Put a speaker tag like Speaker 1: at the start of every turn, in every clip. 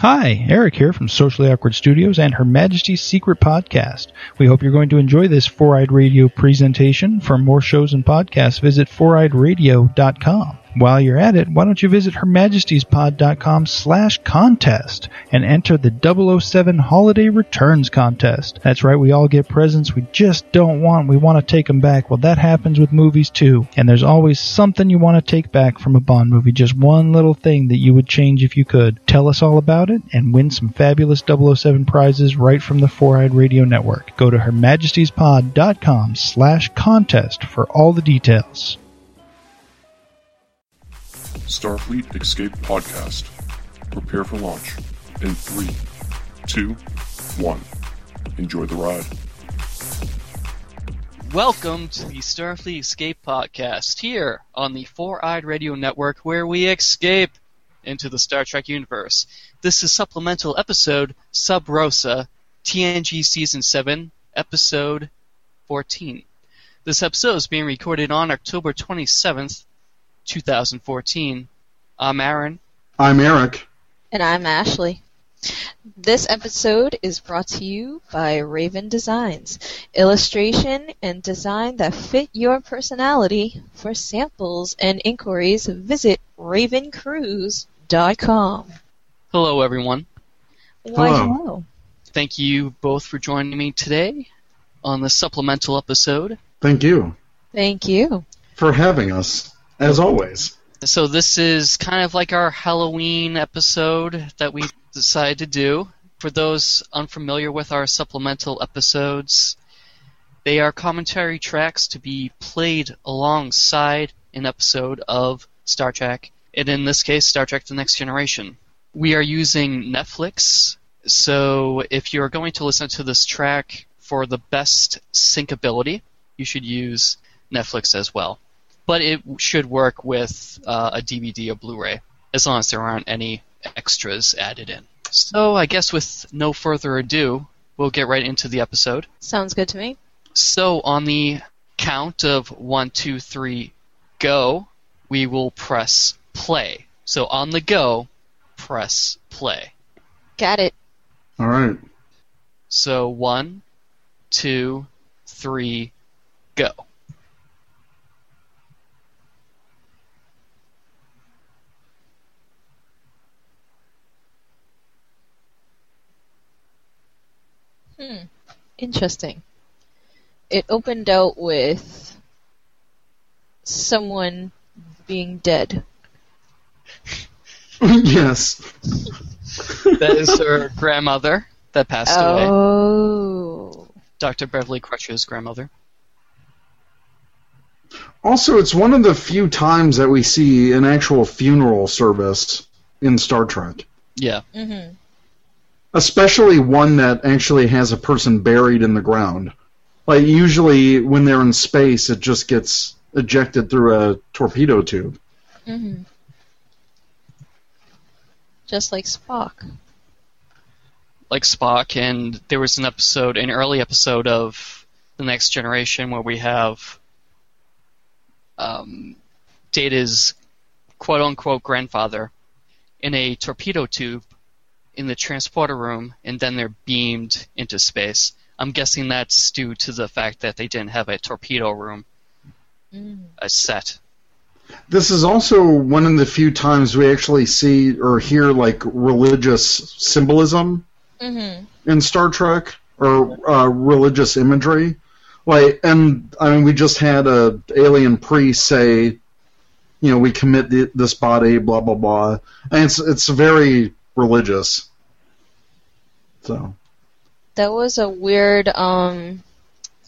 Speaker 1: Hi, Eric here from Socially Awkward Studios and Her Majesty's Secret Podcast. We hope you're going to enjoy this Four Eyed Radio presentation. For more shows and podcasts, visit foureyedradio.com. While you're at it, why don't you visit hermajestiespod.com slash contest and enter the 007 Holiday Returns Contest. That's right, we all get presents we just don't want. We want to take them back. Well, that happens with movies too. And there's always something you want to take back from a Bond movie. Just one little thing that you would change if you could. Tell us all about it and win some fabulous 007 prizes right from the Four Eyed Radio Network. Go to hermajestiespod.com slash contest for all the details.
Speaker 2: Starfleet Escape Podcast. Prepare for launch in three, two, one. Enjoy the ride.
Speaker 3: Welcome to the Starfleet Escape Podcast here on the Four Eyed Radio Network, where we escape into the Star Trek universe. This is supplemental episode Sub Rosa, TNG Season 7, Episode 14. This episode is being recorded on October 27th, 2014. I'm Aaron.
Speaker 4: I'm Eric.
Speaker 5: And I'm Ashley. This episode is brought to you by Raven Designs. Illustration and design that fit your personality. For samples and inquiries, visit ravencruise.com.
Speaker 3: Hello, everyone.
Speaker 5: Why,
Speaker 4: Hello.
Speaker 5: hello.
Speaker 3: Thank you both for joining me today on this supplemental episode.
Speaker 4: Thank you
Speaker 5: Thank you.
Speaker 4: for having us, as always.
Speaker 3: So this is kind of like our Halloween episode that we decided to do. For those unfamiliar with our supplemental episodes, they are commentary tracks to be played alongside an episode of Star Trek, and in this case, Star Trek The Next Generation. We are using Netflix, so if you're going to listen to this track for the best syncability, you should use Netflix as well but it should work with uh, a DVD or Blu-ray as long as there aren't any extras added in. So I guess with no further ado, we'll get right into the episode.
Speaker 5: Sounds good to me.
Speaker 3: So on the count of one, two, three, go, we will press play. So on the go, press play.
Speaker 5: Got it.
Speaker 4: All right.
Speaker 3: So one, two, three, go.
Speaker 5: Hmm. Interesting. It opened out with someone being dead.
Speaker 4: yes.
Speaker 3: That is her grandmother that passed away.
Speaker 5: Oh.
Speaker 3: Dr. Beverly Crusher's grandmother.
Speaker 4: Also, it's one of the few times that we see an actual funeral service in Star Trek.
Speaker 3: Yeah.
Speaker 5: Mm-hmm.
Speaker 4: Especially one that actually has a person buried in the ground. Like, usually when they're in space, it just gets ejected through a torpedo tube.
Speaker 5: Mm-hmm. Just like Spock.
Speaker 3: Like Spock, and there was an episode, an early episode of The Next Generation where we have um, Data's quote unquote grandfather in a torpedo tube in the transporter room, and then they're beamed into space. I'm guessing that's due to the fact that they didn't have a torpedo room,
Speaker 5: Mm.
Speaker 3: a set.
Speaker 4: This is also one of the few times we actually see or hear, like, religious symbolism
Speaker 5: Mm-hmm.
Speaker 4: in Star Trek or uh, religious imagery. Like, and I mean, we just had a alien priest say, you know, we commit the, this body, blah blah blah, and it's it's very religious. So
Speaker 5: That was a weird um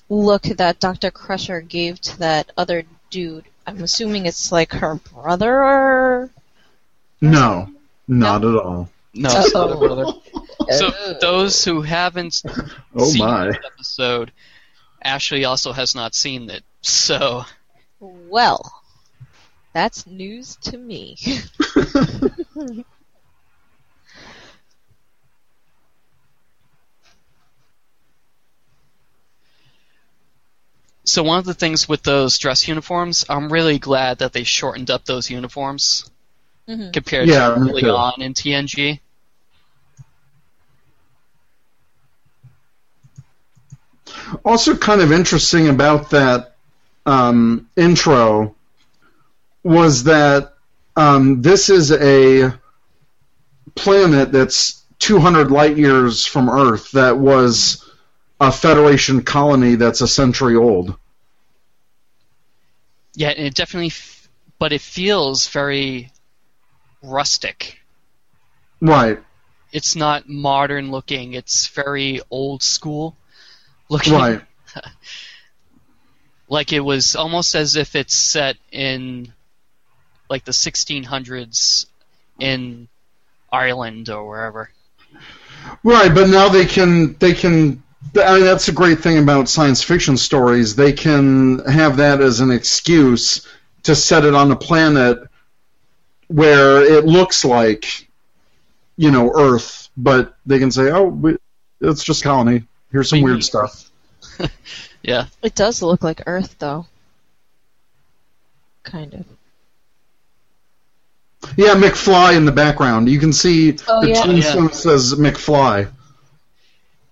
Speaker 5: look that Dr. Crusher gave to that other dude. I'm assuming it's like her brother or
Speaker 4: no, not at all.
Speaker 3: No, it's not a brother. So those who haven't
Speaker 4: Oh
Speaker 3: seen
Speaker 4: my!
Speaker 3: this episode, Ashley also has not seen it. So
Speaker 5: Well, that's news to me.
Speaker 3: So one of the things with those dress uniforms, I'm really glad that they shortened up those uniforms
Speaker 5: mm-hmm.
Speaker 3: compared
Speaker 4: yeah,
Speaker 3: to early on in TNG.
Speaker 4: Also, kind of interesting about that um, intro was that um, this is a planet that's 200 light years from Earth that was a Federation colony that's a century old.
Speaker 3: Yeah, and it definitely, f- but it feels very rustic.
Speaker 4: Right.
Speaker 3: It's not modern looking. It's very old school looking.
Speaker 4: Right.
Speaker 3: Like it was almost as if it's set in like the 1600s in Ireland or wherever.
Speaker 4: Right, but now they can they can. I mean, that's a great thing about science fiction stories. They can have that as an excuse to set it on a planet where it looks like, you know, Earth, but they can say, "Oh, we, it's just colony. Here's some
Speaker 3: We-
Speaker 4: weird stuff."
Speaker 3: Yeah.
Speaker 5: It does look like Earth, though. Kind of.
Speaker 4: Yeah, McFly in the background. You can see
Speaker 5: Oh,
Speaker 4: the
Speaker 5: yeah.
Speaker 4: tombstone says McFly.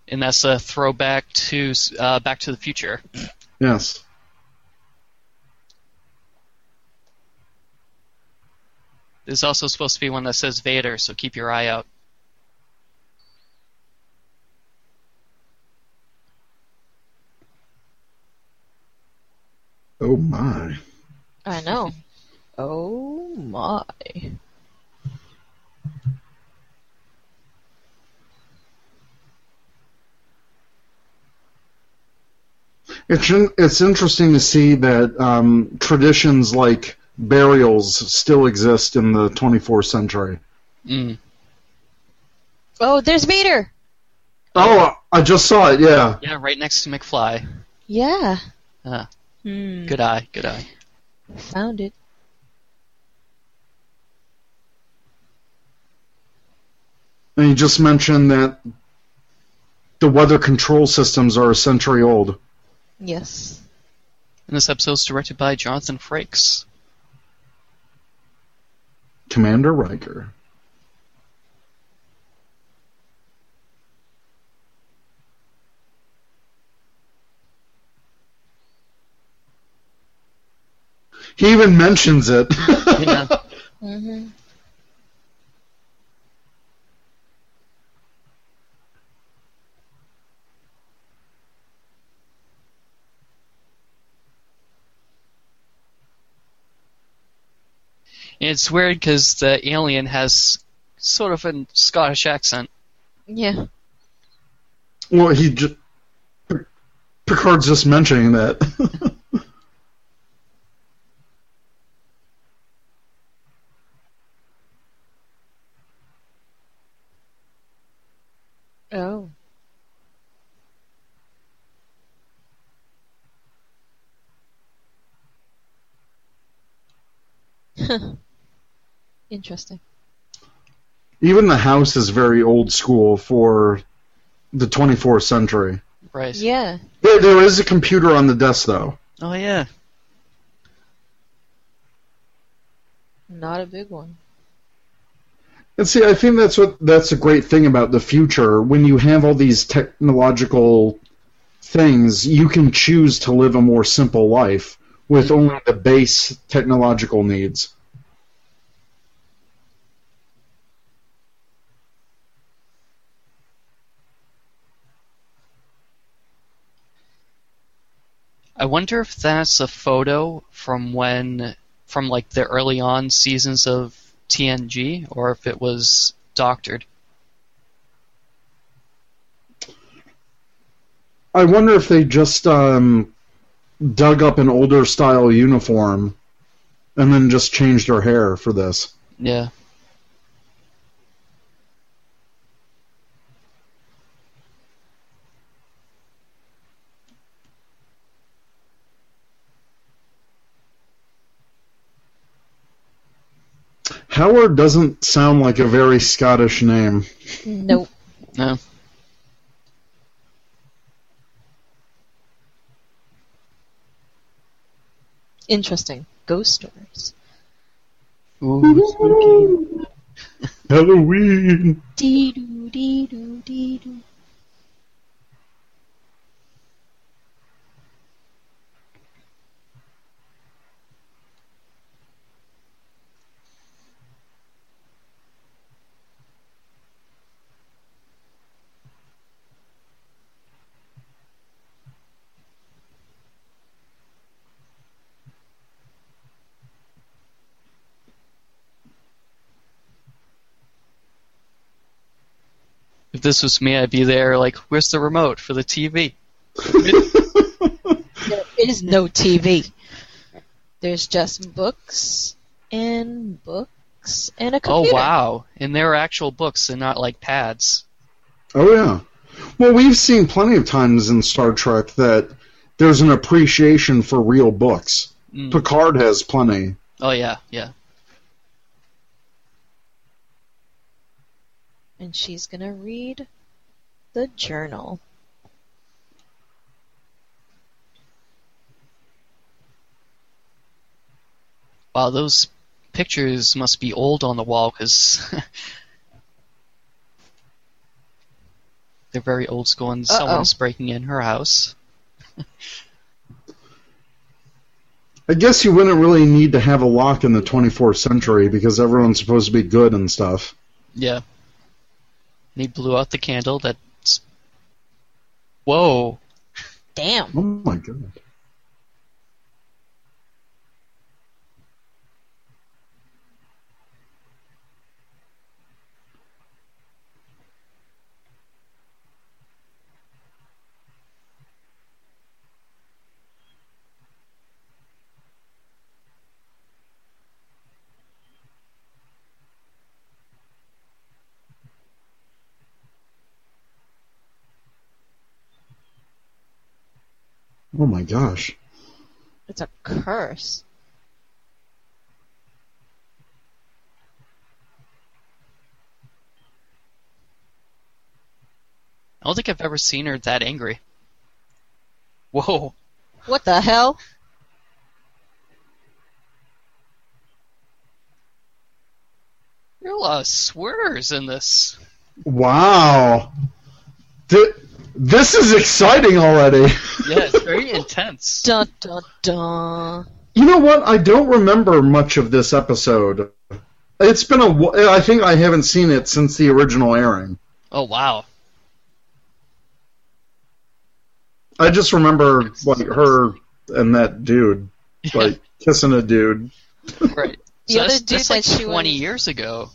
Speaker 3: And that's a throwback to uh, Back to the Future.
Speaker 4: Yes.
Speaker 3: There's also supposed to be one that says Vader, so keep your eye out.
Speaker 4: Oh my.
Speaker 5: I know. Oh my.
Speaker 4: It's in- it's interesting to see that um, traditions like burials still exist in the 24th century.
Speaker 3: Mm.
Speaker 5: Oh, there's Vader!
Speaker 4: Oh, I just saw it. Yeah.
Speaker 3: Yeah, right next to McFly.
Speaker 5: Yeah.
Speaker 3: Ah,
Speaker 5: Hmm.
Speaker 3: good eye, good eye.
Speaker 5: Found it.
Speaker 4: And you just mentioned that the weather control systems are a century old.
Speaker 5: Yes.
Speaker 3: And this episode is directed by Jonathan Frakes.
Speaker 4: Commander Riker. He even mentions it.
Speaker 3: Yeah.
Speaker 5: Mm-hmm.
Speaker 3: And it's weird because the alien has sort of a Scottish accent.
Speaker 5: Yeah.
Speaker 4: well, he just Picard's just mentioning that.
Speaker 5: Oh. Interesting.
Speaker 4: even the house is very old school for the 24th century.
Speaker 3: Right.
Speaker 5: Yeah.
Speaker 4: There, there is a computer on the desk, though.
Speaker 3: Oh, yeah.
Speaker 5: Not a big one.
Speaker 4: And see, I think that's what that's a great thing about the future. When you have all these technological things, you can choose to live a more simple life with only the base technological needs.
Speaker 3: I wonder if that's a photo from when, from like the early on seasons of TNG, or if it was doctored.
Speaker 4: I wonder if they just um, dug up an older style uniform and then just changed her hair for this.
Speaker 3: Yeah.
Speaker 4: Howard doesn't sound like a very Scottish name.
Speaker 5: Nope.
Speaker 3: No.
Speaker 5: Interesting. Ghost stories.
Speaker 3: Ooh.
Speaker 4: Halloween.
Speaker 5: Dee doo dee doo dee doo.
Speaker 3: This was me, I'd be there like, where's the remote for the TV?
Speaker 5: There is no TV. There's just books and books and a computer.
Speaker 3: Oh wow! And they're actual books and not like pads.
Speaker 4: Oh yeah. Well, we've seen plenty of times in Star Trek that there's an appreciation for real books.
Speaker 3: Mm.
Speaker 4: Picard has plenty.
Speaker 3: Oh yeah, yeah.
Speaker 5: And she's gonna read the journal.
Speaker 3: Wow, those pictures must be old on the wall because they're very old school and
Speaker 5: Uh-oh.
Speaker 3: someone's breaking in her house.
Speaker 4: I guess you wouldn't really need to have a lock in the 24th century because everyone's supposed to be good and stuff.
Speaker 3: Yeah. And he blew out the candle that's. Whoa!
Speaker 5: Damn.
Speaker 4: Oh my god. Oh my gosh.
Speaker 5: It's a curse.
Speaker 3: I don't think I've ever seen her that angry. Whoa!
Speaker 5: What the hell?
Speaker 3: There are a lot of swears in this.
Speaker 4: Wow. Th- this is exciting already.
Speaker 3: Yeah, it's very intense.
Speaker 5: Dun dun dun.
Speaker 4: You know what? I don't remember much of this episode. It's been a. wh- I think I haven't seen it since the original airing.
Speaker 3: Oh wow!
Speaker 4: I just remember like her and that dude like kissing a dude.
Speaker 3: Right.
Speaker 5: The
Speaker 3: so
Speaker 5: other
Speaker 3: that's,
Speaker 5: dude
Speaker 3: that's like
Speaker 5: that she
Speaker 3: 20
Speaker 5: was-
Speaker 3: years ago.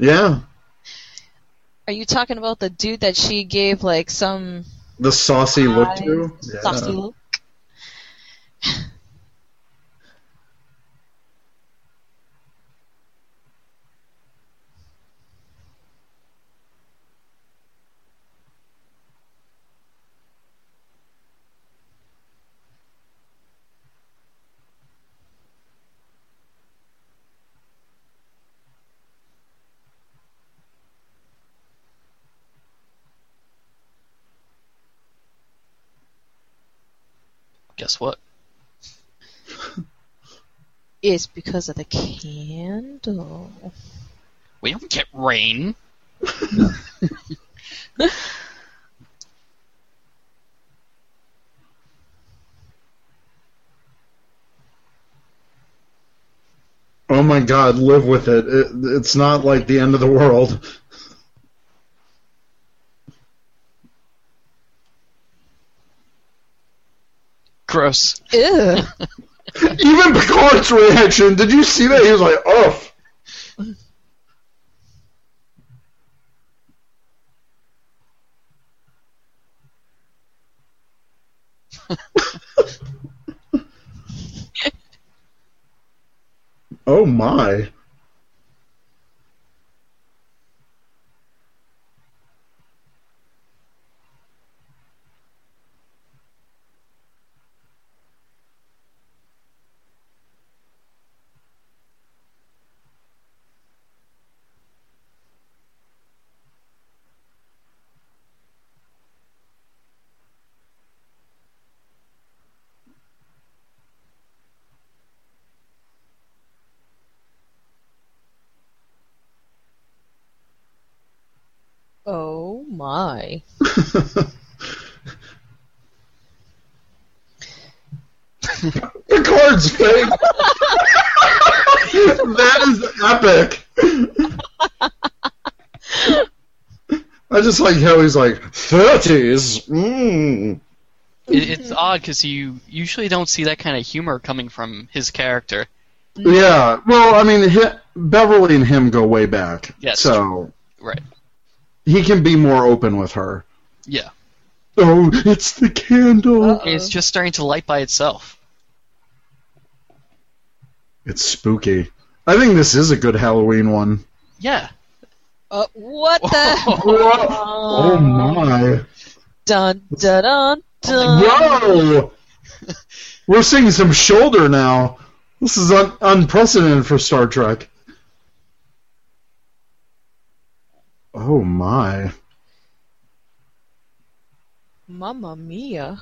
Speaker 4: Yeah,
Speaker 5: Are you talking about the dude that she gave like some
Speaker 4: the saucy look to. Yeah.
Speaker 5: saucy look?
Speaker 3: Guess what?
Speaker 5: It's because of the candle.
Speaker 3: We don't get rain.
Speaker 4: Oh my God, live with it. it. It's not like the end of the world.
Speaker 3: Gross.
Speaker 5: Ew.
Speaker 4: Even Picard's reaction. Did you see that? He was like, "Oh." oh my.
Speaker 5: Oh my.
Speaker 4: Picard's face. that is epic. I just like how he's like thirties. Mm.
Speaker 3: It, it's odd because you usually don't see that kind of humor coming from his character.
Speaker 4: Yeah. Well, I mean, hi Beverly and him go way back.
Speaker 3: Yes,
Speaker 4: So
Speaker 3: Right.
Speaker 4: He can be more open with her.
Speaker 3: Yeah.
Speaker 4: Oh, it's the candle.
Speaker 5: Uh-oh.
Speaker 3: It's just starting to light by itself.
Speaker 4: It's spooky. I think this is a good Halloween one.
Speaker 3: Yeah.
Speaker 5: Uh, what the?
Speaker 4: Oh my!
Speaker 5: Dun dun dun dun.
Speaker 4: Whoa! We're seeing some shoulder now. This is un- unprecedented for Star Trek. Oh my!
Speaker 5: Mamma mia.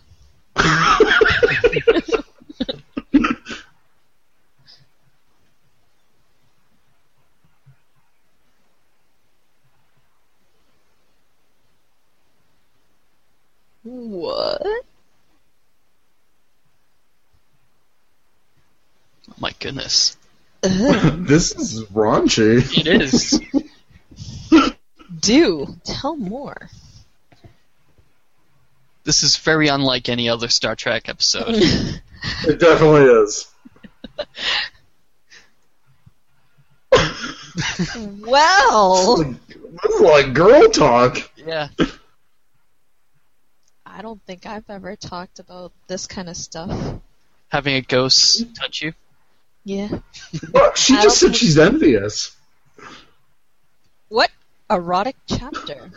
Speaker 5: What?
Speaker 3: Oh my goodness.
Speaker 4: This is raunchy.
Speaker 3: It is.
Speaker 5: Do tell more.
Speaker 3: this is very unlike any other Star Trek episode.
Speaker 4: It definitely is.
Speaker 5: well,
Speaker 4: This is like girl talk.
Speaker 3: yeah.
Speaker 5: I don't think I've ever talked about this kind of stuff.
Speaker 3: Having a ghost touch you.
Speaker 5: Yeah.
Speaker 4: Look, she
Speaker 5: I
Speaker 4: just said she's envious.
Speaker 5: What erotic chapter?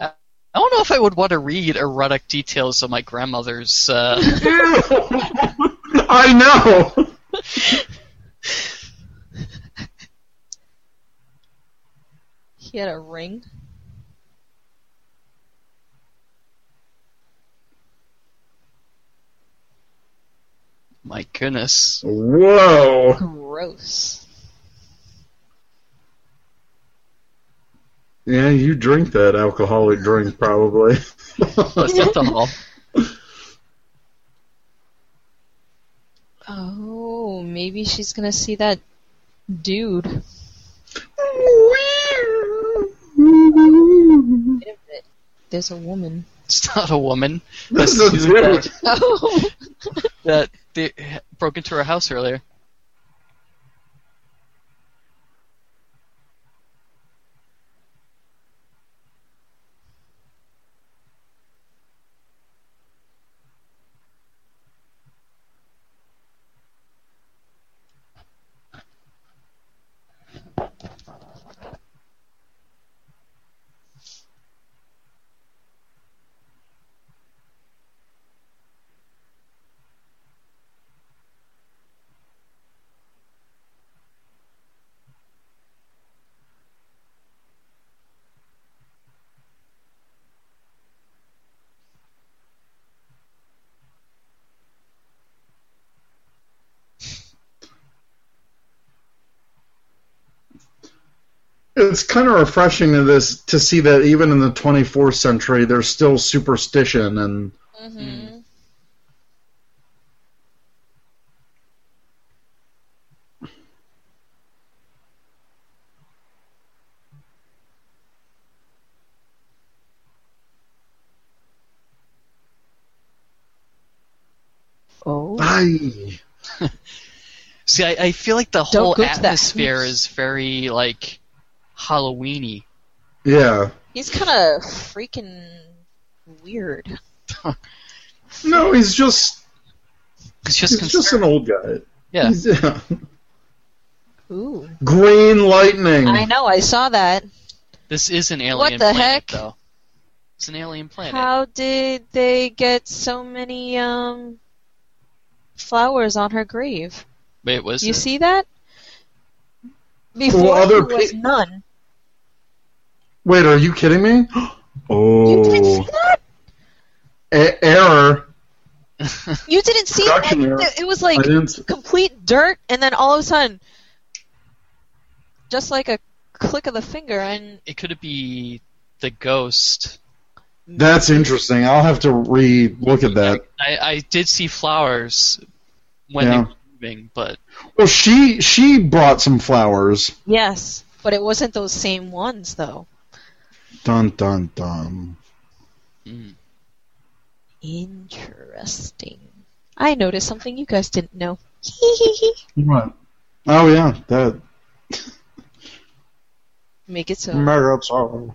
Speaker 3: I don't know if I would want to read erotic details of my grandmother's. Uh,
Speaker 4: I know.
Speaker 5: He had a ring.
Speaker 3: my goodness.
Speaker 4: Whoa.
Speaker 5: Gross.
Speaker 4: Yeah, you drink that alcoholic drink probably.
Speaker 3: That's not the hall.
Speaker 5: Oh, maybe she's gonna see that dude. Wait a minute. There's a woman.
Speaker 3: It's not a woman. That's
Speaker 4: is
Speaker 3: the dude
Speaker 4: weird.
Speaker 5: Oh.
Speaker 3: that, that broke into her house earlier.
Speaker 4: It's kind of refreshing to this to see that even in the 24th century, there's still superstition and
Speaker 5: hmm Oh.
Speaker 4: Aye.
Speaker 3: See, I, I feel like the
Speaker 5: Don't
Speaker 3: whole
Speaker 5: go to that
Speaker 3: atmosphere is very like Halloweeny.
Speaker 4: Yeah.
Speaker 5: He's kind of freaking weird.
Speaker 4: No, he's just
Speaker 3: It's just
Speaker 4: he's
Speaker 3: concerned.
Speaker 4: just an old guy.
Speaker 3: yeah.
Speaker 4: He's- yeah.
Speaker 5: Ooh.
Speaker 4: Green lightning.
Speaker 5: I know, I saw that.
Speaker 3: This is an alien
Speaker 5: What the
Speaker 3: planet,
Speaker 5: heck?
Speaker 3: though. It's an alien planet.
Speaker 5: How did they get so many um flowers on her grave?
Speaker 3: Wait, was
Speaker 5: You
Speaker 3: it?
Speaker 5: see that? Before
Speaker 4: Well, other
Speaker 5: there was
Speaker 4: pe-
Speaker 5: none.
Speaker 4: Wait, are you kidding me?
Speaker 5: You didn't
Speaker 4: Oh,
Speaker 5: see that?
Speaker 4: A- error.
Speaker 5: You didn't see
Speaker 4: Production
Speaker 5: it?
Speaker 4: error.
Speaker 5: It it was
Speaker 4: I
Speaker 5: like
Speaker 4: didn't.
Speaker 5: complete dirt, and then all of a sudden, just like a click of the finger, and
Speaker 3: it could be the ghost.
Speaker 4: That's interesting. I'll have to re-look at that.
Speaker 3: I, I did see flowers when they were moving, but
Speaker 4: Well, she she brought some flowers.
Speaker 5: yes, but it wasn't those same ones though.
Speaker 4: Dun dun dun.
Speaker 3: mm,
Speaker 5: Interesting. I noticed something you guys didn't know.
Speaker 4: What? Oh yeah, that
Speaker 5: Make it so.
Speaker 4: murder up sorrow.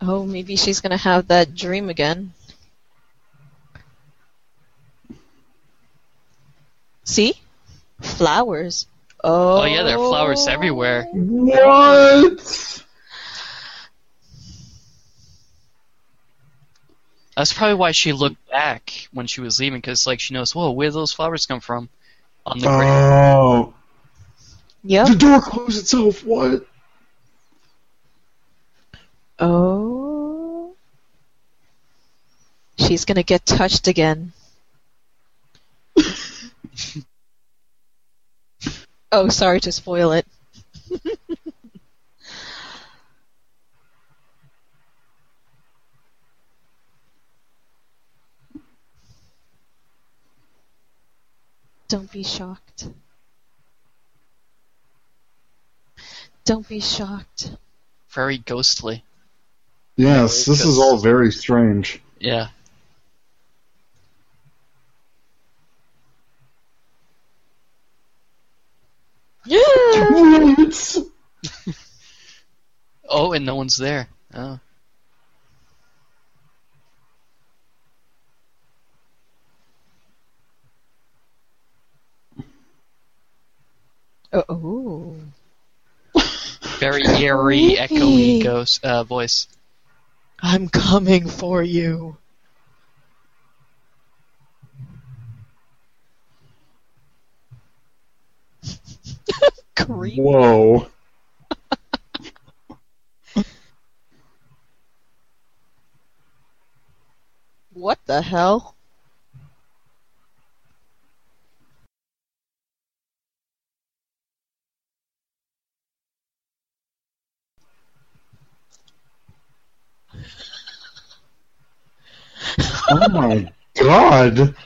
Speaker 5: Oh, maybe she's gonna have that dream again. See? Flowers. Oh,
Speaker 3: Oh, yeah, there are flowers everywhere.
Speaker 4: What?
Speaker 3: That's probably why she looked back when she was leaving, because like she knows, whoa, where those flowers come from? On the grave.
Speaker 4: Oh.
Speaker 5: Yep.
Speaker 4: The door closed itself. What?
Speaker 5: Oh. She's gonna get touched again. oh, sorry to spoil it. Don't be shocked. Don't be shocked.
Speaker 3: Very ghostly.
Speaker 4: Yes, this is all very strange.
Speaker 3: Yeah.
Speaker 4: What?
Speaker 3: Oh, and no one's there. Oh.
Speaker 5: oh.
Speaker 3: Very eerie, echoey ghost uh, voice.
Speaker 5: I'm coming for you. Creep.
Speaker 4: Whoa.
Speaker 5: What the hell?
Speaker 4: Oh my god.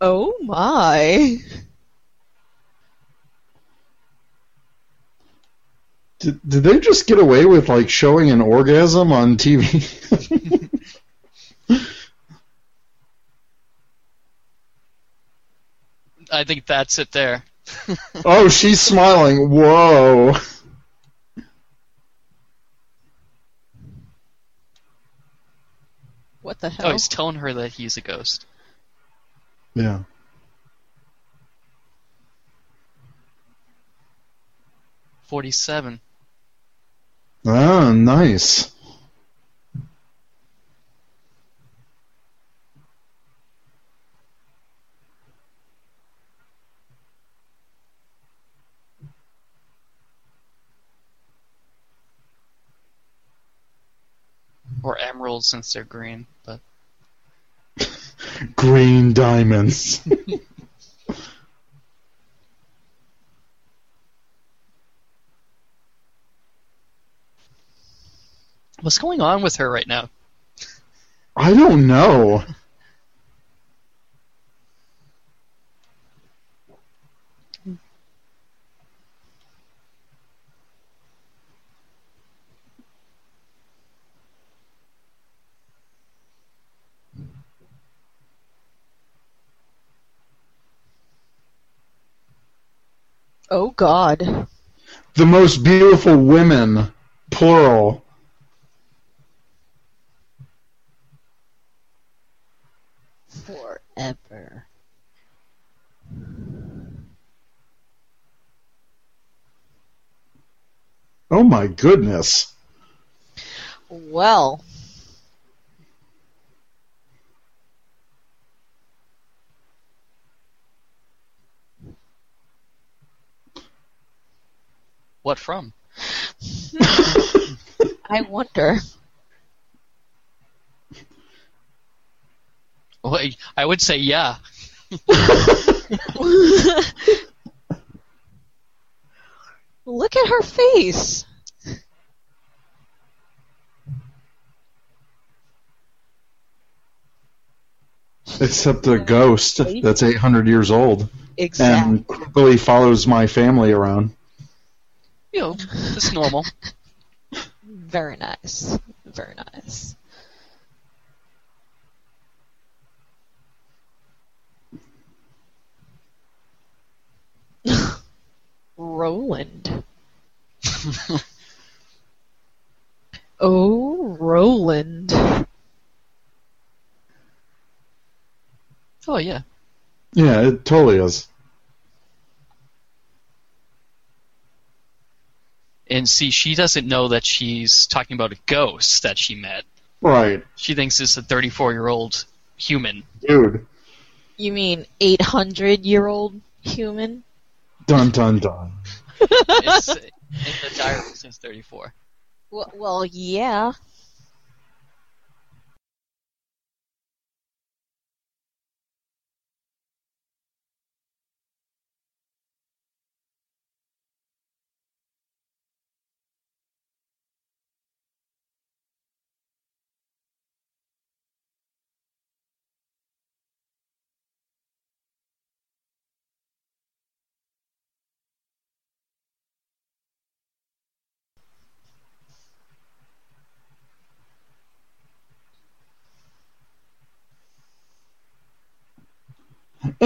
Speaker 5: Oh my.
Speaker 4: Did, did they just get away with like showing an orgasm on TV?
Speaker 3: I think that's it there.
Speaker 4: oh, she's smiling. Whoa.
Speaker 5: What the hell?
Speaker 3: Oh, he's telling her that he's a ghost.
Speaker 4: Yeah.
Speaker 3: Forty-seven.
Speaker 4: Ah, nice.
Speaker 3: Or emeralds since they're green, but
Speaker 4: Green diamonds.
Speaker 3: what's going on with her right now?
Speaker 4: I don't know.
Speaker 5: Oh god.
Speaker 4: The most beautiful women, plural.
Speaker 5: Forever.
Speaker 4: Oh my goodness.
Speaker 5: Well.
Speaker 3: What from?
Speaker 5: I wonder.
Speaker 3: Well, I would say yeah.
Speaker 5: Look at her face.
Speaker 4: Except a ghost that's 800 years old
Speaker 5: Exactly.
Speaker 4: and quickly follows my family around.
Speaker 3: You know, it's normal.
Speaker 5: Very nice. Very nice. Ronin. Oh, Ronin.
Speaker 3: Oh yeah.
Speaker 4: Yeah, it totally is.
Speaker 3: And see, she doesn't know that she's talking about a ghost that she met.
Speaker 4: Right,
Speaker 3: She thinks it's a 34 year old human.
Speaker 4: dude.
Speaker 5: You mean 800 year old human?
Speaker 4: Dun dun dun.
Speaker 3: It's in the diary since 34.
Speaker 5: Well, well, yeah.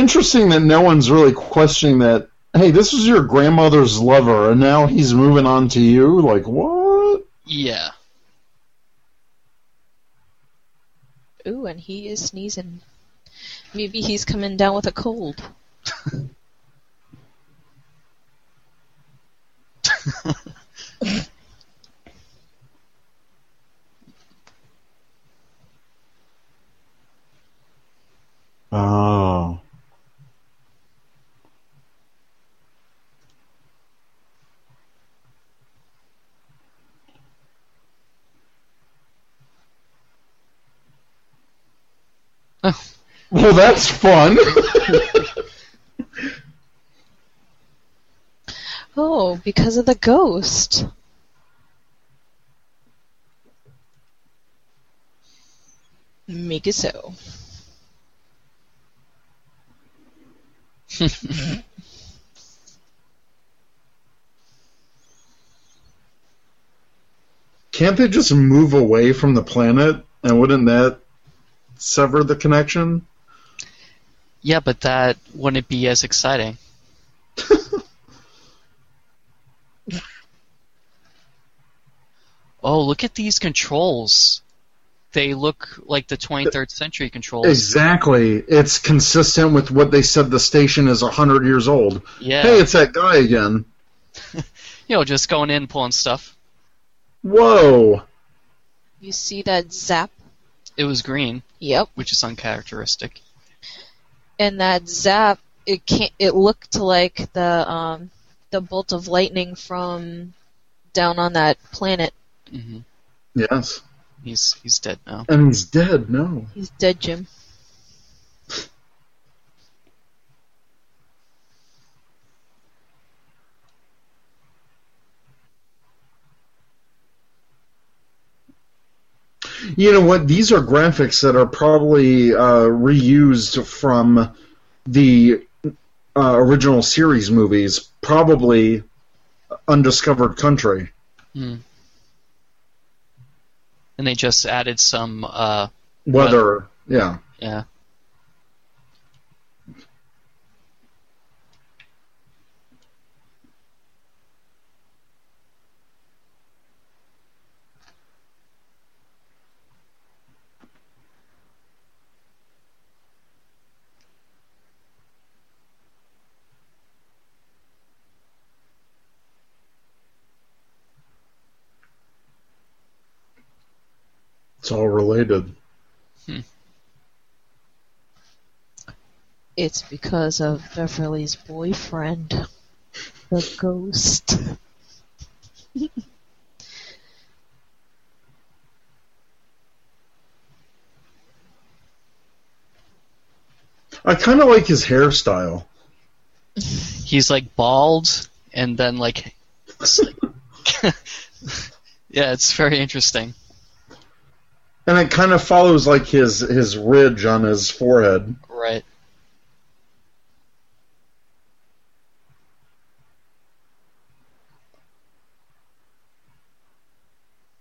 Speaker 4: Interesting that no one's really questioning that. Hey, this was your grandmother's lover, and now he's moving on to you. Like what?
Speaker 3: Yeah.
Speaker 5: Ooh, and he is sneezing. Maybe he's coming down with a cold.
Speaker 4: Oh.
Speaker 3: Oh.
Speaker 4: Well, that's fun.
Speaker 5: Oh, because of the ghost. Make it so.
Speaker 4: Can't they just move away from the planet, and wouldn't that sever the connection?
Speaker 3: Yeah, but that wouldn't be as exciting. oh, look at these controls. They look like the 23rd century controls.
Speaker 4: Exactly. It's consistent with what they said the station is 100 years old.
Speaker 3: Yeah.
Speaker 4: Hey, it's that guy again.
Speaker 3: you know, just going in, pulling stuff.
Speaker 4: Whoa.
Speaker 5: You see that zap?
Speaker 3: It was green,
Speaker 5: Yep.
Speaker 3: which is uncharacteristic.
Speaker 5: And that zap, it can't. It looked like the um, the bolt of lightning from down on that planet.
Speaker 3: hmm
Speaker 4: Yes.
Speaker 3: He's he's dead now.
Speaker 4: And he's dead, no.
Speaker 5: He's dead, Jim.
Speaker 4: You know what? These are graphics that are probably uh, reused from the uh, original series movies, probably Undiscovered Country.
Speaker 3: Hmm. And they just added some, uh,
Speaker 4: Weather, yeah.
Speaker 3: yeah.
Speaker 4: All related. Hmm.
Speaker 5: It's because of Beverly's boyfriend, the ghost.
Speaker 4: I kind of like his hairstyle.
Speaker 3: He's like bald, and then like, it's like yeah, it's very interesting.
Speaker 4: And it kind of follows like his his ridge on his forehead.
Speaker 3: Right.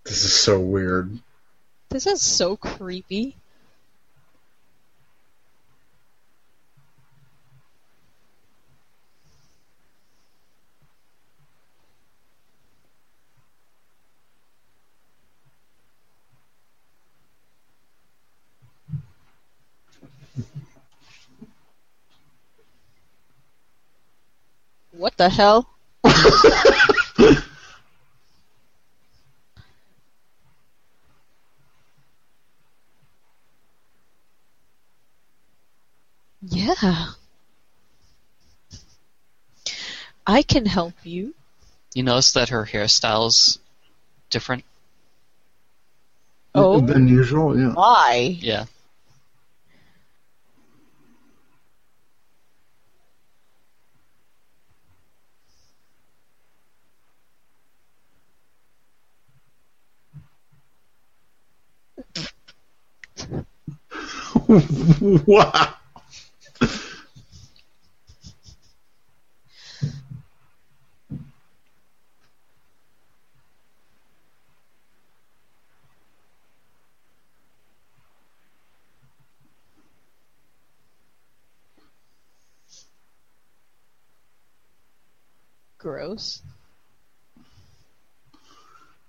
Speaker 4: This is so weird.
Speaker 5: This is so creepy. What the hell? Yeah. I can help you.
Speaker 3: You notice that her hairstyle's different?
Speaker 5: Oh.
Speaker 4: Than usual, yeah.
Speaker 5: Why?
Speaker 3: Yeah.
Speaker 4: wow.
Speaker 5: Gross.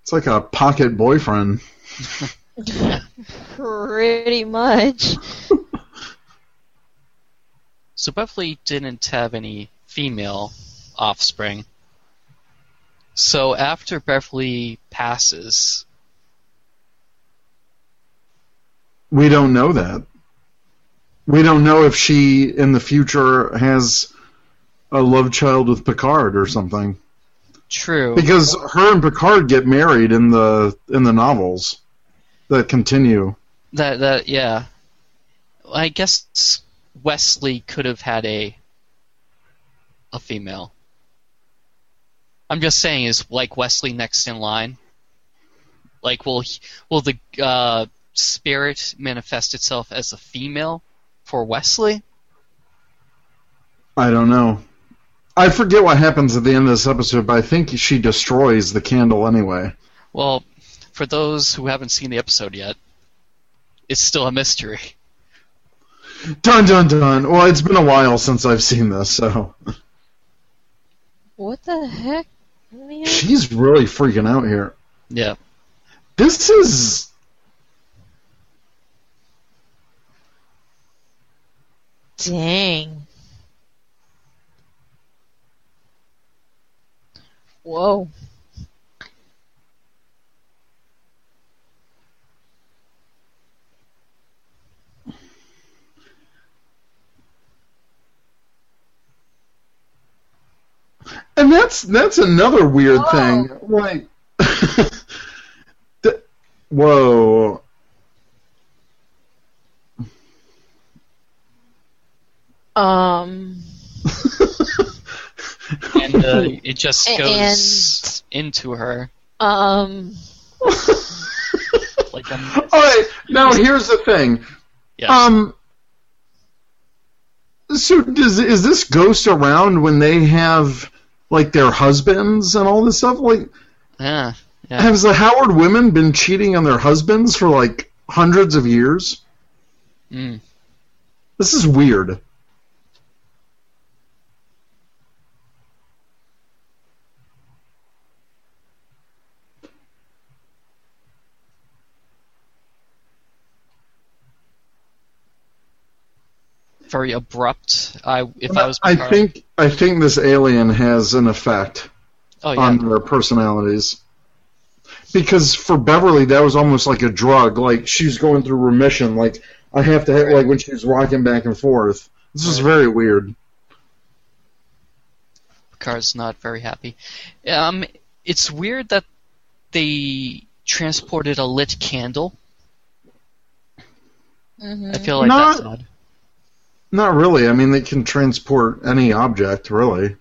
Speaker 4: It's like a pocket boyfriend.
Speaker 5: Pretty much.
Speaker 3: So Beverly didn't have any female offspring. So after Beverly passes,
Speaker 4: We don't know that. We don't know if she in the future has a love child with Picard or something.
Speaker 3: true.
Speaker 4: Because her and Picard get married in the in the novels that continue.
Speaker 3: That that yeah. I guess Wesley could have had a a female. I'm just saying, is like Wesley next in line? Like, will he- will the uh, spirit manifest itself as a female for Wesley?
Speaker 4: I don't know. I forget what happens at the end of this episode, but I think she destroys the candle anyway.
Speaker 3: Well, for those who haven't seen the episode yet, it's still a mystery.
Speaker 4: Dun dun dun. Well, it's been a while since I've seen this, so
Speaker 5: What the heck? Man?
Speaker 4: she's really freaking out here.
Speaker 3: Yeah.
Speaker 4: This is
Speaker 5: Dang. Whoa.
Speaker 4: And that's that's another weird
Speaker 5: Whoa.
Speaker 4: thing. Like, th- whoa.
Speaker 5: Um.
Speaker 3: And uh, it just
Speaker 5: A-
Speaker 3: goes into her.
Speaker 5: Um.
Speaker 3: Like a,
Speaker 4: All right. Now here's the thing.
Speaker 3: yes.
Speaker 4: Um. So does is this ghost around when they have like their husbands and all this stuff? Like,
Speaker 3: yeah. Yeah.
Speaker 4: has the Howard women been cheating on their husbands for like hundreds of years?
Speaker 3: Mm.
Speaker 4: This is weird.
Speaker 3: Very abrupt. I if I was
Speaker 4: I
Speaker 3: Picard-
Speaker 4: think I think this alien has an effect
Speaker 3: oh yeah.
Speaker 4: on their personalities. Because for Beverly, that was almost like a drug. Like she's going through remission. Like I have to have, like when she was rocking back and forth. This is very weird.
Speaker 3: Picard's not very happy. Um, it's weird that they transported a lit candle.
Speaker 5: mhm.
Speaker 3: I feel like
Speaker 4: Not-
Speaker 3: that's odd.
Speaker 4: Not really. I mean, they can transport any object, really.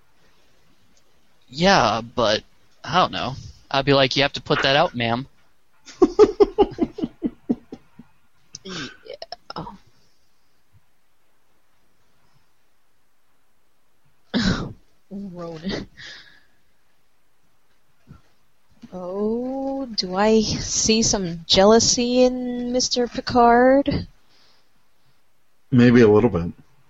Speaker 3: Yeah, but I don't know. I'd be like, you have to put that out, ma'am.
Speaker 5: Yeah. Oh. Ronin. Oh, do I see some jealousy in Mr. Picard?
Speaker 4: Maybe a little bit.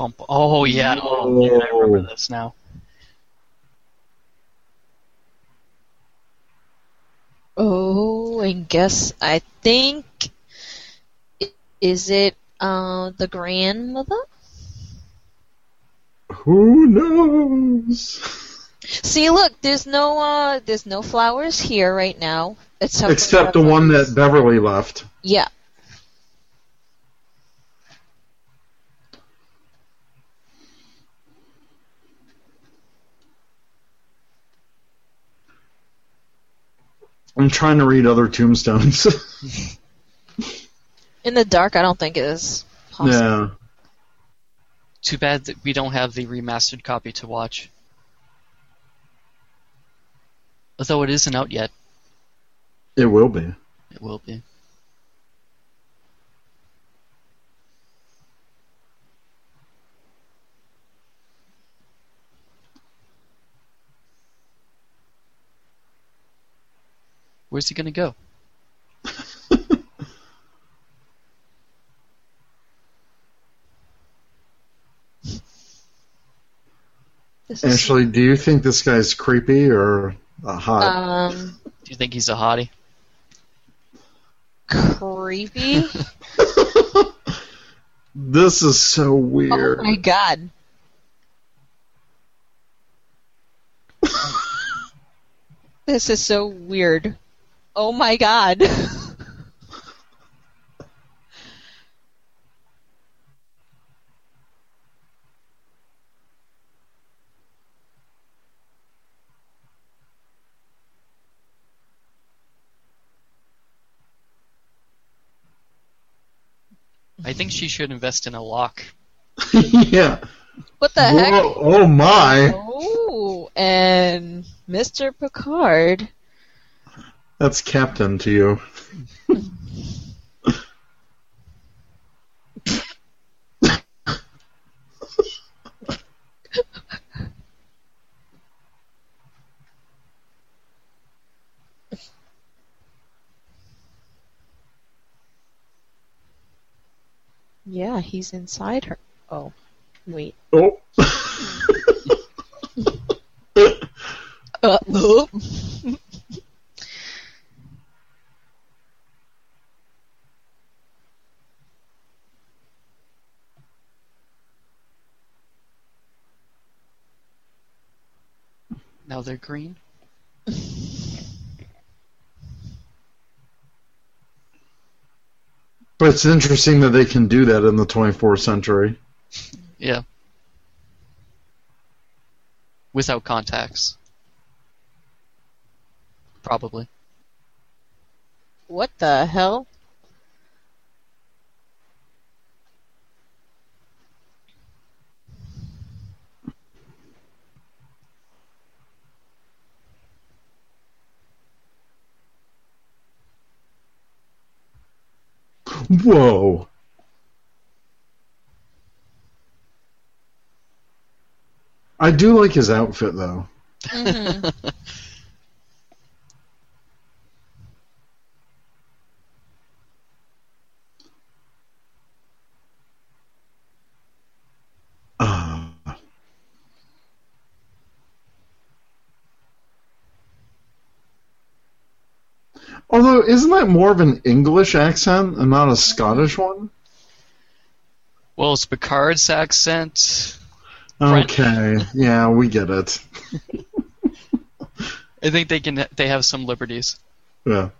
Speaker 3: Bump. Oh yeah. Oh, yeah, I remember this now.
Speaker 5: Oh, and guess I think is it uh, the grandmother?
Speaker 4: Who knows?
Speaker 5: See, look, there's no uh, there's no flowers here right now, except
Speaker 4: Except the one that Beverly left.
Speaker 5: yeah.
Speaker 4: I'm trying to read other tombstones.
Speaker 5: In the dark, I don't think it is possible.
Speaker 4: yeah.
Speaker 3: Too bad that we don't have the remastered copy to watch. Although it isn't out yet,
Speaker 4: It will be.
Speaker 3: it will be. Where's he gonna go?
Speaker 5: This
Speaker 4: Ashley, do you think this guy's creepy or uh, hot?
Speaker 5: um,
Speaker 3: Do you think he's a hottie?
Speaker 5: creepy.
Speaker 4: this is so weird.
Speaker 5: Oh my god. this is so weird. Oh my god.
Speaker 3: I think she should invest in a lock.
Speaker 4: yeah.
Speaker 5: what the heck?
Speaker 4: Oh my.
Speaker 5: Oh, and Mr. Picard.
Speaker 4: That's Captain to you.
Speaker 5: Yeah, he's inside her. Oh, wait.
Speaker 4: Oh.
Speaker 5: Uh, oop.
Speaker 3: Now they're green.
Speaker 4: but it's interesting that they can do that in the 24th century.
Speaker 3: Yeah. Without contacts. Probably.
Speaker 5: What the hell?
Speaker 4: Whoa. I do like his outfit though.
Speaker 5: Mhm.
Speaker 4: Ah. Although, isn't that more of an English accent and not a Scottish one?
Speaker 3: Well, it's Picard's accent.
Speaker 4: Okay, yeah, we get it.
Speaker 3: I think they can. They have some liberties.
Speaker 4: Yeah.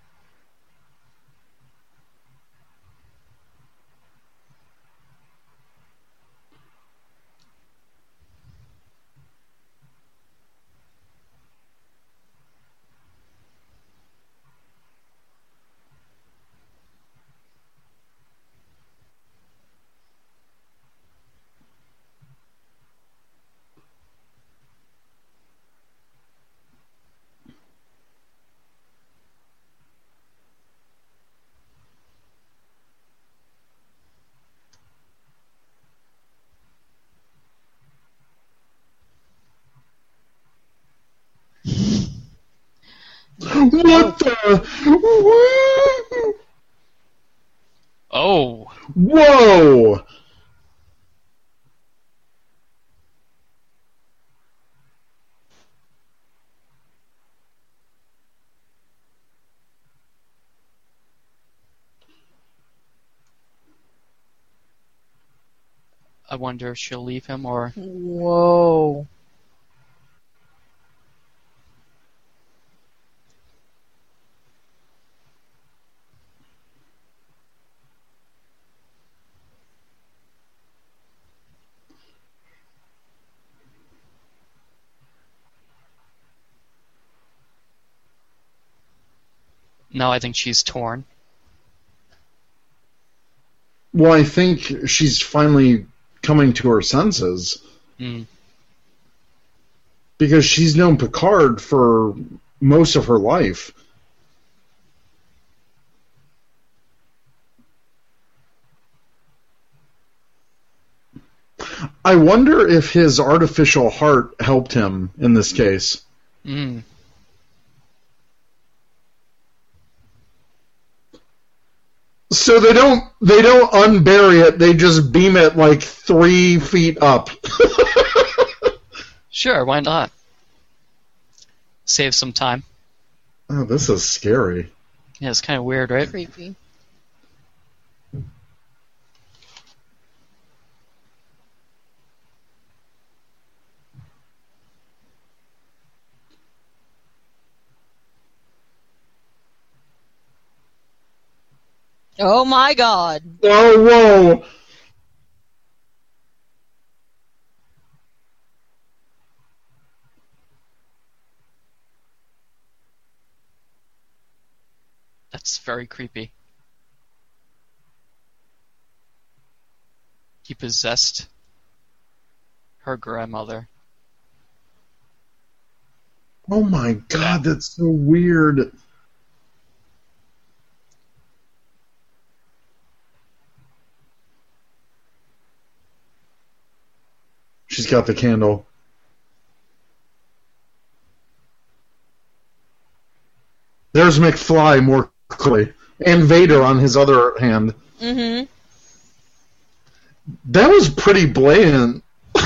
Speaker 4: What the?
Speaker 3: Oh,
Speaker 4: Whoa!
Speaker 3: I wonder if she'll leave him or.
Speaker 5: Whoa.
Speaker 3: No, I think she's torn.
Speaker 4: Well, I think she's finally coming to her senses
Speaker 3: Mm.
Speaker 4: because she's known Picard for most of her life. I wonder if his artificial heart helped him in this case.
Speaker 3: Mm.
Speaker 4: So they don't they don't unbury it, they just beam it like three feet up.
Speaker 3: Sure, why not? Save some time.
Speaker 4: oh, this is scary.
Speaker 3: Yeah, it's kind of weird, right?
Speaker 5: Creepy. Oh my god.
Speaker 4: Oh whoa!
Speaker 3: That's very creepy. He possessed her grandmother.
Speaker 4: Oh my god, that's so weird. She's got the candle. There's McFly more clearly. And Vader on his other hand.
Speaker 5: Mm-hmm.
Speaker 4: That was pretty blatant.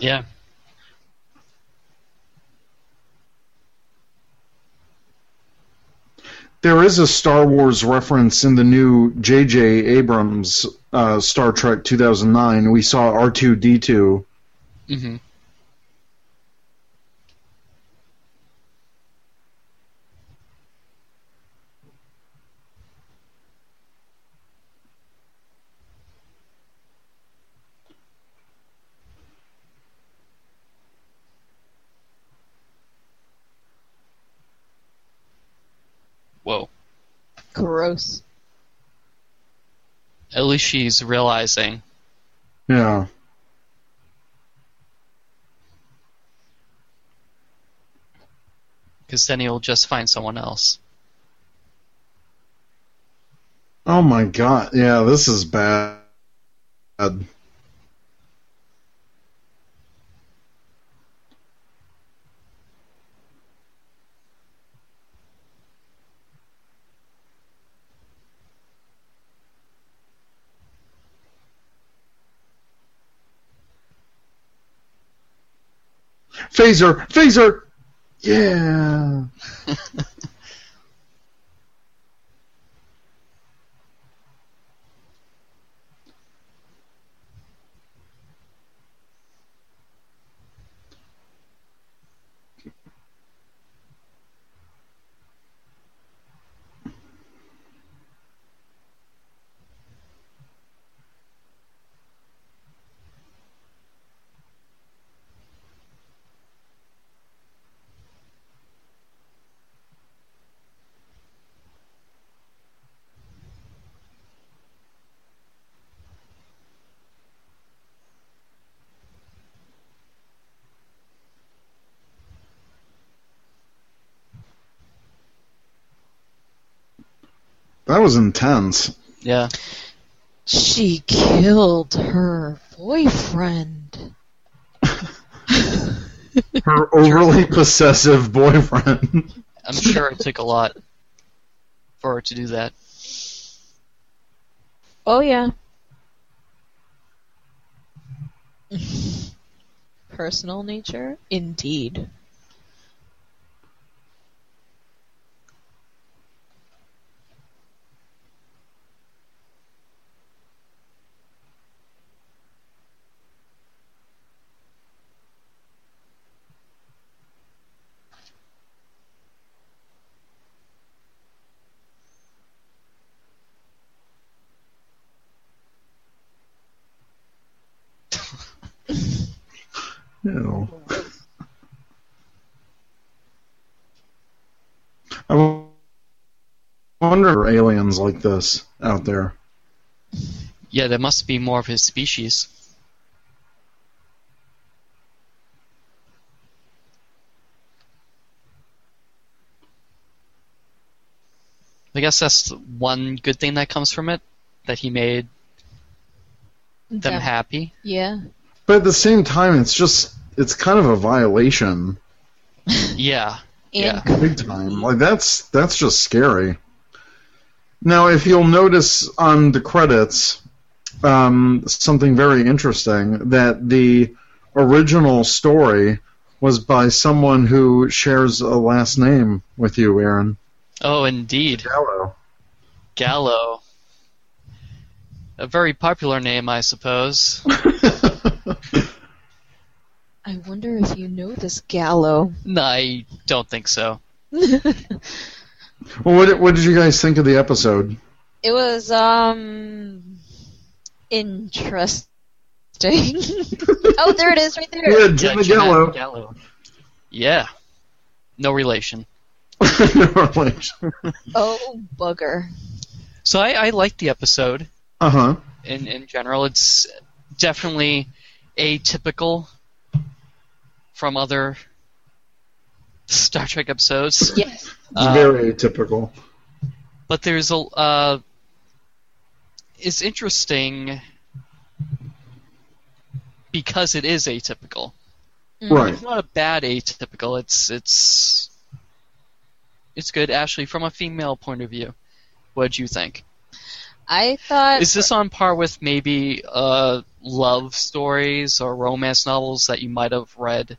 Speaker 3: Yeah.
Speaker 4: There is a Star Wars reference in the new J.J. Abrams uh, Star Trek 2009. We saw R2D2.
Speaker 3: hmm Whoa.
Speaker 5: Gross.
Speaker 3: At least she's realizing.
Speaker 4: Yeah.
Speaker 3: Because then he'll just find someone else.
Speaker 4: Oh my god. Yeah, this is bad. Phaser! Phaser! Yeah. That was intense.
Speaker 3: Yeah.
Speaker 5: She killed her boyfriend.
Speaker 4: Her overly possessive boyfriend.
Speaker 3: I'm sure it took a lot for her to do that.
Speaker 5: Oh yeah. Personal nature? Indeed.
Speaker 4: Ew. I wonder if there are aliens like this out there.
Speaker 3: Yeah, there must be more of his species. I guess that's one good thing that comes from it, that he made them
Speaker 5: Yeah.
Speaker 3: happy.
Speaker 5: Yeah.
Speaker 4: But at the same time, it's just it's kind of a violation,
Speaker 3: Yeah. Yeah.
Speaker 4: big time. Like that's that's just scary. Now, if you'll notice on the credits, um, something very interesting that the original story was by someone who shares a last name with you, Aaron.
Speaker 3: Oh, indeed.
Speaker 4: Gallo.
Speaker 3: Gallo. A very popular name, I suppose.
Speaker 5: I wonder if you know this Gallo.
Speaker 3: No, I don't think so.
Speaker 4: Well, what, what did you guys think of the episode?
Speaker 5: It was um interesting. oh, there it is, right there.
Speaker 4: Yeah,
Speaker 3: Yeah,
Speaker 4: Jimmy Gallo.
Speaker 3: Gallo. Yeah. No relation.
Speaker 5: Oh, bugger.
Speaker 3: So I, I liked the episode
Speaker 4: uh huh.
Speaker 3: in, in general. It's definitely atypical from other Star Trek episodes.
Speaker 5: Yes.
Speaker 3: Uh,
Speaker 4: Very atypical.
Speaker 3: but there's a uh, it's interesting because it is atypical.
Speaker 4: Right.
Speaker 3: It's not a bad atypical. It's it's it's good. Ashley, from a female point of view, what did you think?
Speaker 5: I thought
Speaker 3: Is this on par with maybe uh, love stories or romance novels that you might have read?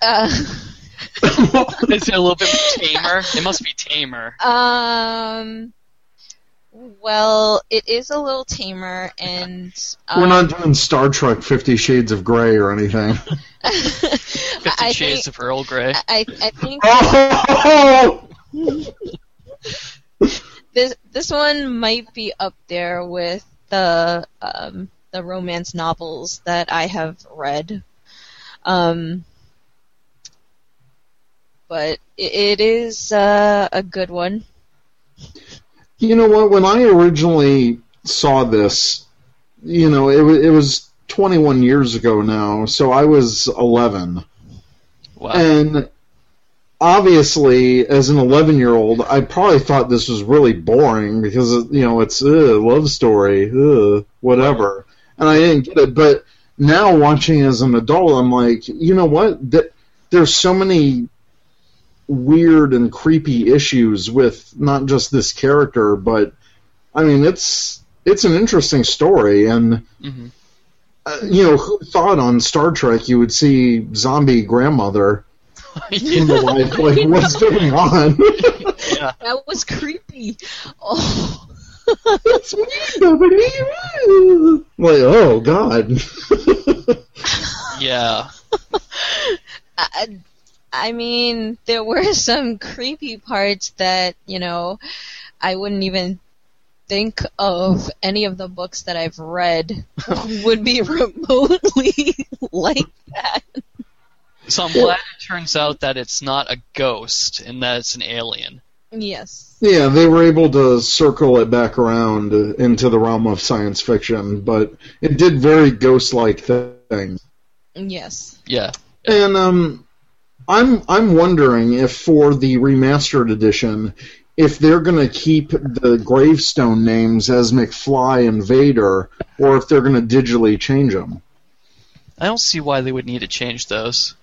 Speaker 5: uh,
Speaker 3: Is it a little bit tamer? It must be tamer.
Speaker 5: um well, it is a little tamer and um,
Speaker 4: We're not doing Star Trek Fifty Shades of Grey or anything.
Speaker 3: Fifty
Speaker 5: I
Speaker 3: Shades
Speaker 5: think,
Speaker 3: of Earl Grey.
Speaker 5: I, I think
Speaker 4: Oh!
Speaker 5: this this one might be up there with the um, the romance novels that I have read. Um, but it, it is uh, a good one.
Speaker 4: You know what? When I originally saw this, you know, it, it was 21 years ago now, so I was 11.
Speaker 3: Wow.
Speaker 4: And obviously, as an 11 year old, I probably thought this was really boring because, you know, it's a love story, ugh, whatever. And I didn't get it. But now, watching as an adult, I'm like, you know what? Th- There's so many weird and creepy issues with not just this character, but I mean, it's it's an interesting story, and
Speaker 3: hmm
Speaker 4: uh, you know, who thought on Star Trek you would see zombie grandmother in the life? Like, what's going on?
Speaker 3: yeah.
Speaker 5: That was creepy. Oh.
Speaker 4: It's me, nobody. like, oh God.
Speaker 3: Yeah.
Speaker 5: I, I mean, there were some creepy parts that, you know, I wouldn't even think of any of the books that I've read would be remotely like that.
Speaker 3: So I'm glad it turns out that it's not a ghost and that it's an alien.
Speaker 5: Yes.
Speaker 4: Yeah, they were able to circle it back around uh, into the realm of science fiction, but it did very ghost-like things.
Speaker 5: Yes.
Speaker 3: Yeah.
Speaker 4: And um, I'm I'm wondering if for the remastered edition, if they're going to keep the gravestone names as McFly and Vader, or if they're going to digitally change them.
Speaker 3: I don't see why they would need to change those.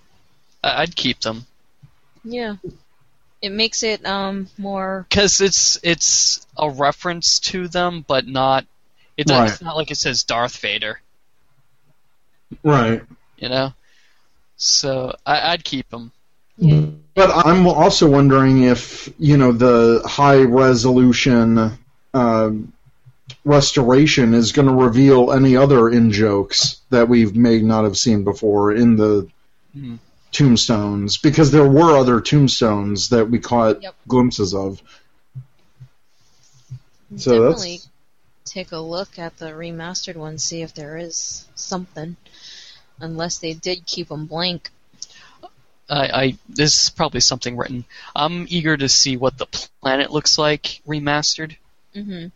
Speaker 3: I- I'd keep them
Speaker 5: Yeah. It makes it um more
Speaker 3: because it's it's a reference to them, but not. It does,
Speaker 4: Right.
Speaker 3: It's not like it says Darth Vader,
Speaker 4: Right.
Speaker 3: you know. So I, I'd keep them.
Speaker 5: yeah.
Speaker 4: But I'm also wondering if you know the high resolution uh, restoration is going to reveal any other in jokes that we may not have seen before in the
Speaker 3: Hmm.
Speaker 4: tombstones, because there were other tombstones that we caught
Speaker 5: Yep.
Speaker 4: glimpses of. So that's-
Speaker 5: definitely take a look at the remastered one, see if there is something. Unless they did keep them blank.
Speaker 3: I, I this is probably something written. I'm eager to see what the planet looks like remastered.
Speaker 5: hmm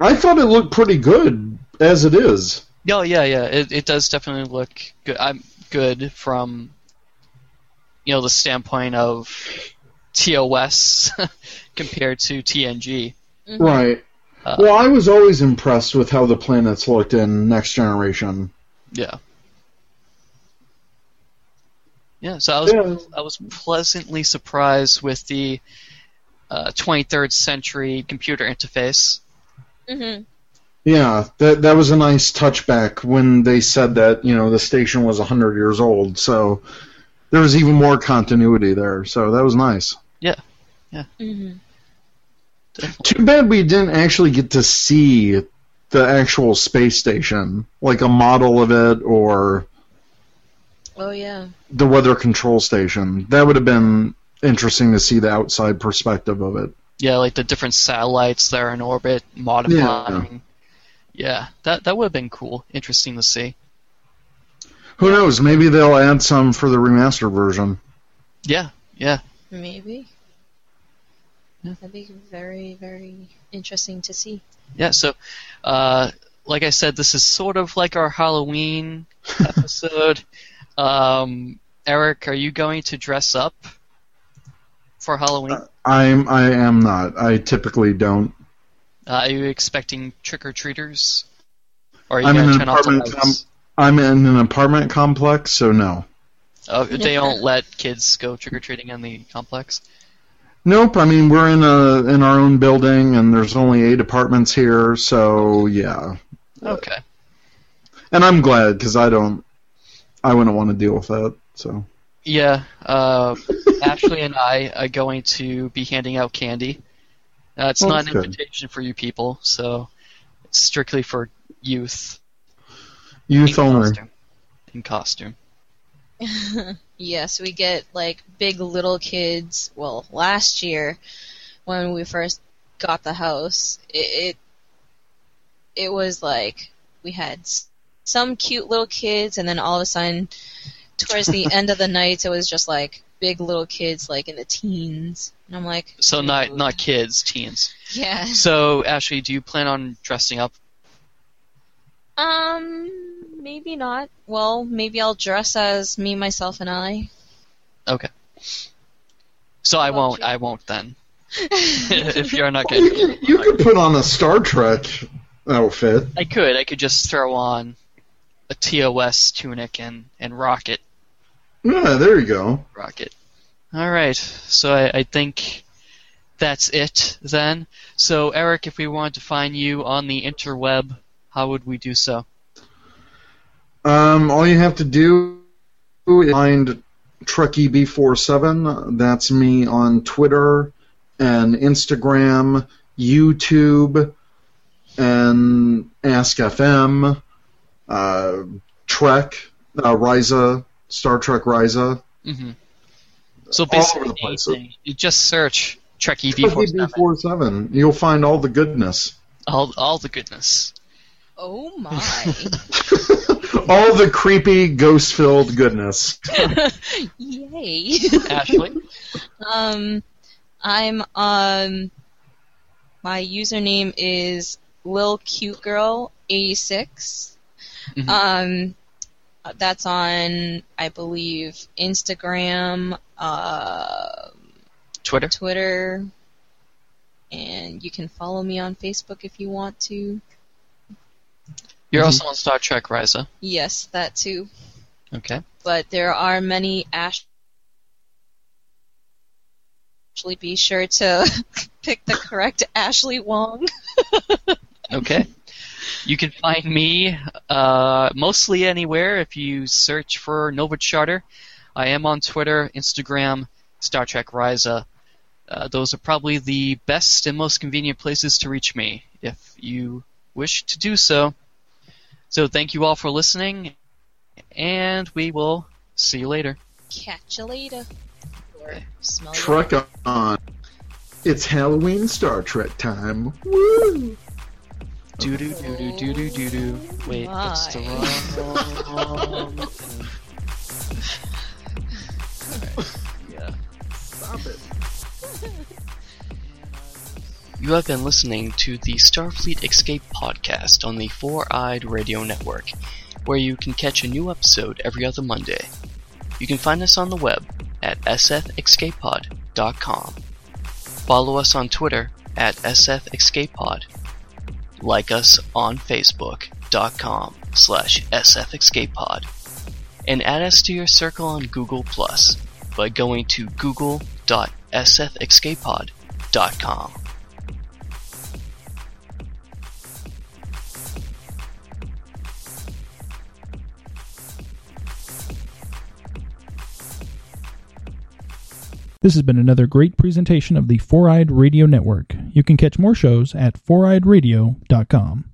Speaker 4: I thought it looked pretty good as it is.
Speaker 3: Oh yeah, yeah. It, it does definitely look good. I'm good from you know the standpoint of TOS compared to TNG.
Speaker 5: hmm
Speaker 4: Right.
Speaker 3: Uh,
Speaker 4: Well, I was always impressed with how the planets looked in Next Generation.
Speaker 3: Yeah. Yeah, so I was
Speaker 4: Yeah.
Speaker 3: I was pleasantly surprised with the uh, 23rd century computer interface.
Speaker 5: hmm
Speaker 4: Yeah, that that was a nice touchback when they said that you know the station was hundred years old. So there was even more continuity there. So that was nice. Yeah. Yeah.
Speaker 5: hmm
Speaker 4: Too bad we didn't actually get to see the actual space station, like a model of it or
Speaker 5: Oh yeah.
Speaker 4: the weather control station. That would have been interesting to see the outside perspective of it.
Speaker 3: Yeah, like the different satellites that are in orbit, modifying. Yeah, yeah that that would have been cool, interesting to see.
Speaker 4: Who knows? Maybe they'll add some for the remastered version.
Speaker 3: Yeah, yeah.
Speaker 5: Maybe.
Speaker 3: Yeah.
Speaker 5: That'd be very, very interesting to see.
Speaker 3: Yeah, so, uh, like I said, this is sort of like our Halloween episode. Um, Eric, are you going to dress up for Halloween?
Speaker 4: I'm I am not. I typically don't.
Speaker 3: Uh, are you expecting trick or treaters? Or are you
Speaker 4: I'm in an
Speaker 3: turn off the
Speaker 4: apartment
Speaker 3: lights?
Speaker 4: I'm in an apartment complex, so no.
Speaker 3: Oh, they don't let kids go trick or treating in the complex.
Speaker 4: Nope. I mean, we're in a in our own building, and there's only eight apartments here, so yeah.
Speaker 3: Okay.
Speaker 4: And I'm glad because I don't. I wouldn't want to deal with that. So.
Speaker 3: Yeah, uh, Ashley and I are going to be handing out candy. Uh, it's
Speaker 4: Oh,
Speaker 3: not an
Speaker 4: good.
Speaker 3: invitation for you people, so it's strictly for youth.
Speaker 4: Youth
Speaker 3: in
Speaker 4: only.
Speaker 3: costume. In costume.
Speaker 5: yes, we get like big little kids. Well, last year when we first got the house, it it, it was like we had s- some cute little kids, and then all of a sudden, towards the end of the night, it was just like big little kids, like in the teens. And I'm like,
Speaker 3: So not not kids, teens.
Speaker 5: yeah.
Speaker 3: So Ashley, do you plan on dressing up?
Speaker 5: Um, maybe not. Well, maybe I'll dress as me, myself, and I.
Speaker 3: Okay. So I won't.
Speaker 5: you?
Speaker 3: I won't then. if you're not
Speaker 4: Well, you,
Speaker 3: going
Speaker 4: could, you could put on a Star Trek outfit.
Speaker 3: I could. I could just throw on a TOS tunic and and rocket.
Speaker 4: Yeah, there you go.
Speaker 3: Rocket. All right. So I, I think that's it then. So Eric, if we wanted to find you on the interweb, how would we do so?
Speaker 4: Um, all you have to do is find Trekkie B47. That's me on Twitter and Instagram, YouTube, and Ask FM, uh, Trek, uh, Ryza, Star Trek Ryza.
Speaker 3: hmm So
Speaker 4: All
Speaker 3: basically,
Speaker 4: over the place.
Speaker 3: anything. you just search Trekkie
Speaker 4: Trekkie
Speaker 3: V47.
Speaker 4: B47. You'll find all the goodness.
Speaker 3: All, all the goodness.
Speaker 5: Oh my.
Speaker 4: all the creepy, ghost-filled goodness.
Speaker 5: Yay.
Speaker 3: Ashley?
Speaker 5: Um, I'm um, my username is Lil Cute Girl 86.
Speaker 3: Mhm.
Speaker 5: Um, that's on I believe Instagram, uh,
Speaker 3: Twitter?
Speaker 5: Twitter, and you can follow me on Facebook if you want to.
Speaker 3: You're
Speaker 4: Mhm.
Speaker 3: also on Star Trek Ryza.
Speaker 5: Yes, that too.
Speaker 3: Okay.
Speaker 5: But there are many Ash. Actually, be sure to pick the correct Ashley Wong.
Speaker 3: Okay. You can find me uh, mostly anywhere if you search for Nova Charter. I am on Twitter, Instagram, Star Trek Ryza. Uh, those are probably the best and most convenient places to reach me if you wish to do so. So thank you all for listening, and we will see you later.
Speaker 5: Catch you later. Or smell you
Speaker 4: Trek on. It's Halloween Star Trek time. Woo!
Speaker 6: Do do do do do do do do. Wait, that's the wrong. yeah.
Speaker 3: Stop it.
Speaker 6: You have been listening to the Starfleet Escape podcast on the Four Eyed Radio Network, where you can catch a new episode every other Monday. You can find us on the web at sfescapepod.com. Follow us on Twitter at sfescapepod. Like us on facebook.com slash sfescapepod. And add us to your circle on Google Plus by going to google.sfescapepod.com.
Speaker 1: This has been another great presentation of the Four Eyed Radio Network. You can catch more shows at foureyedradio.com.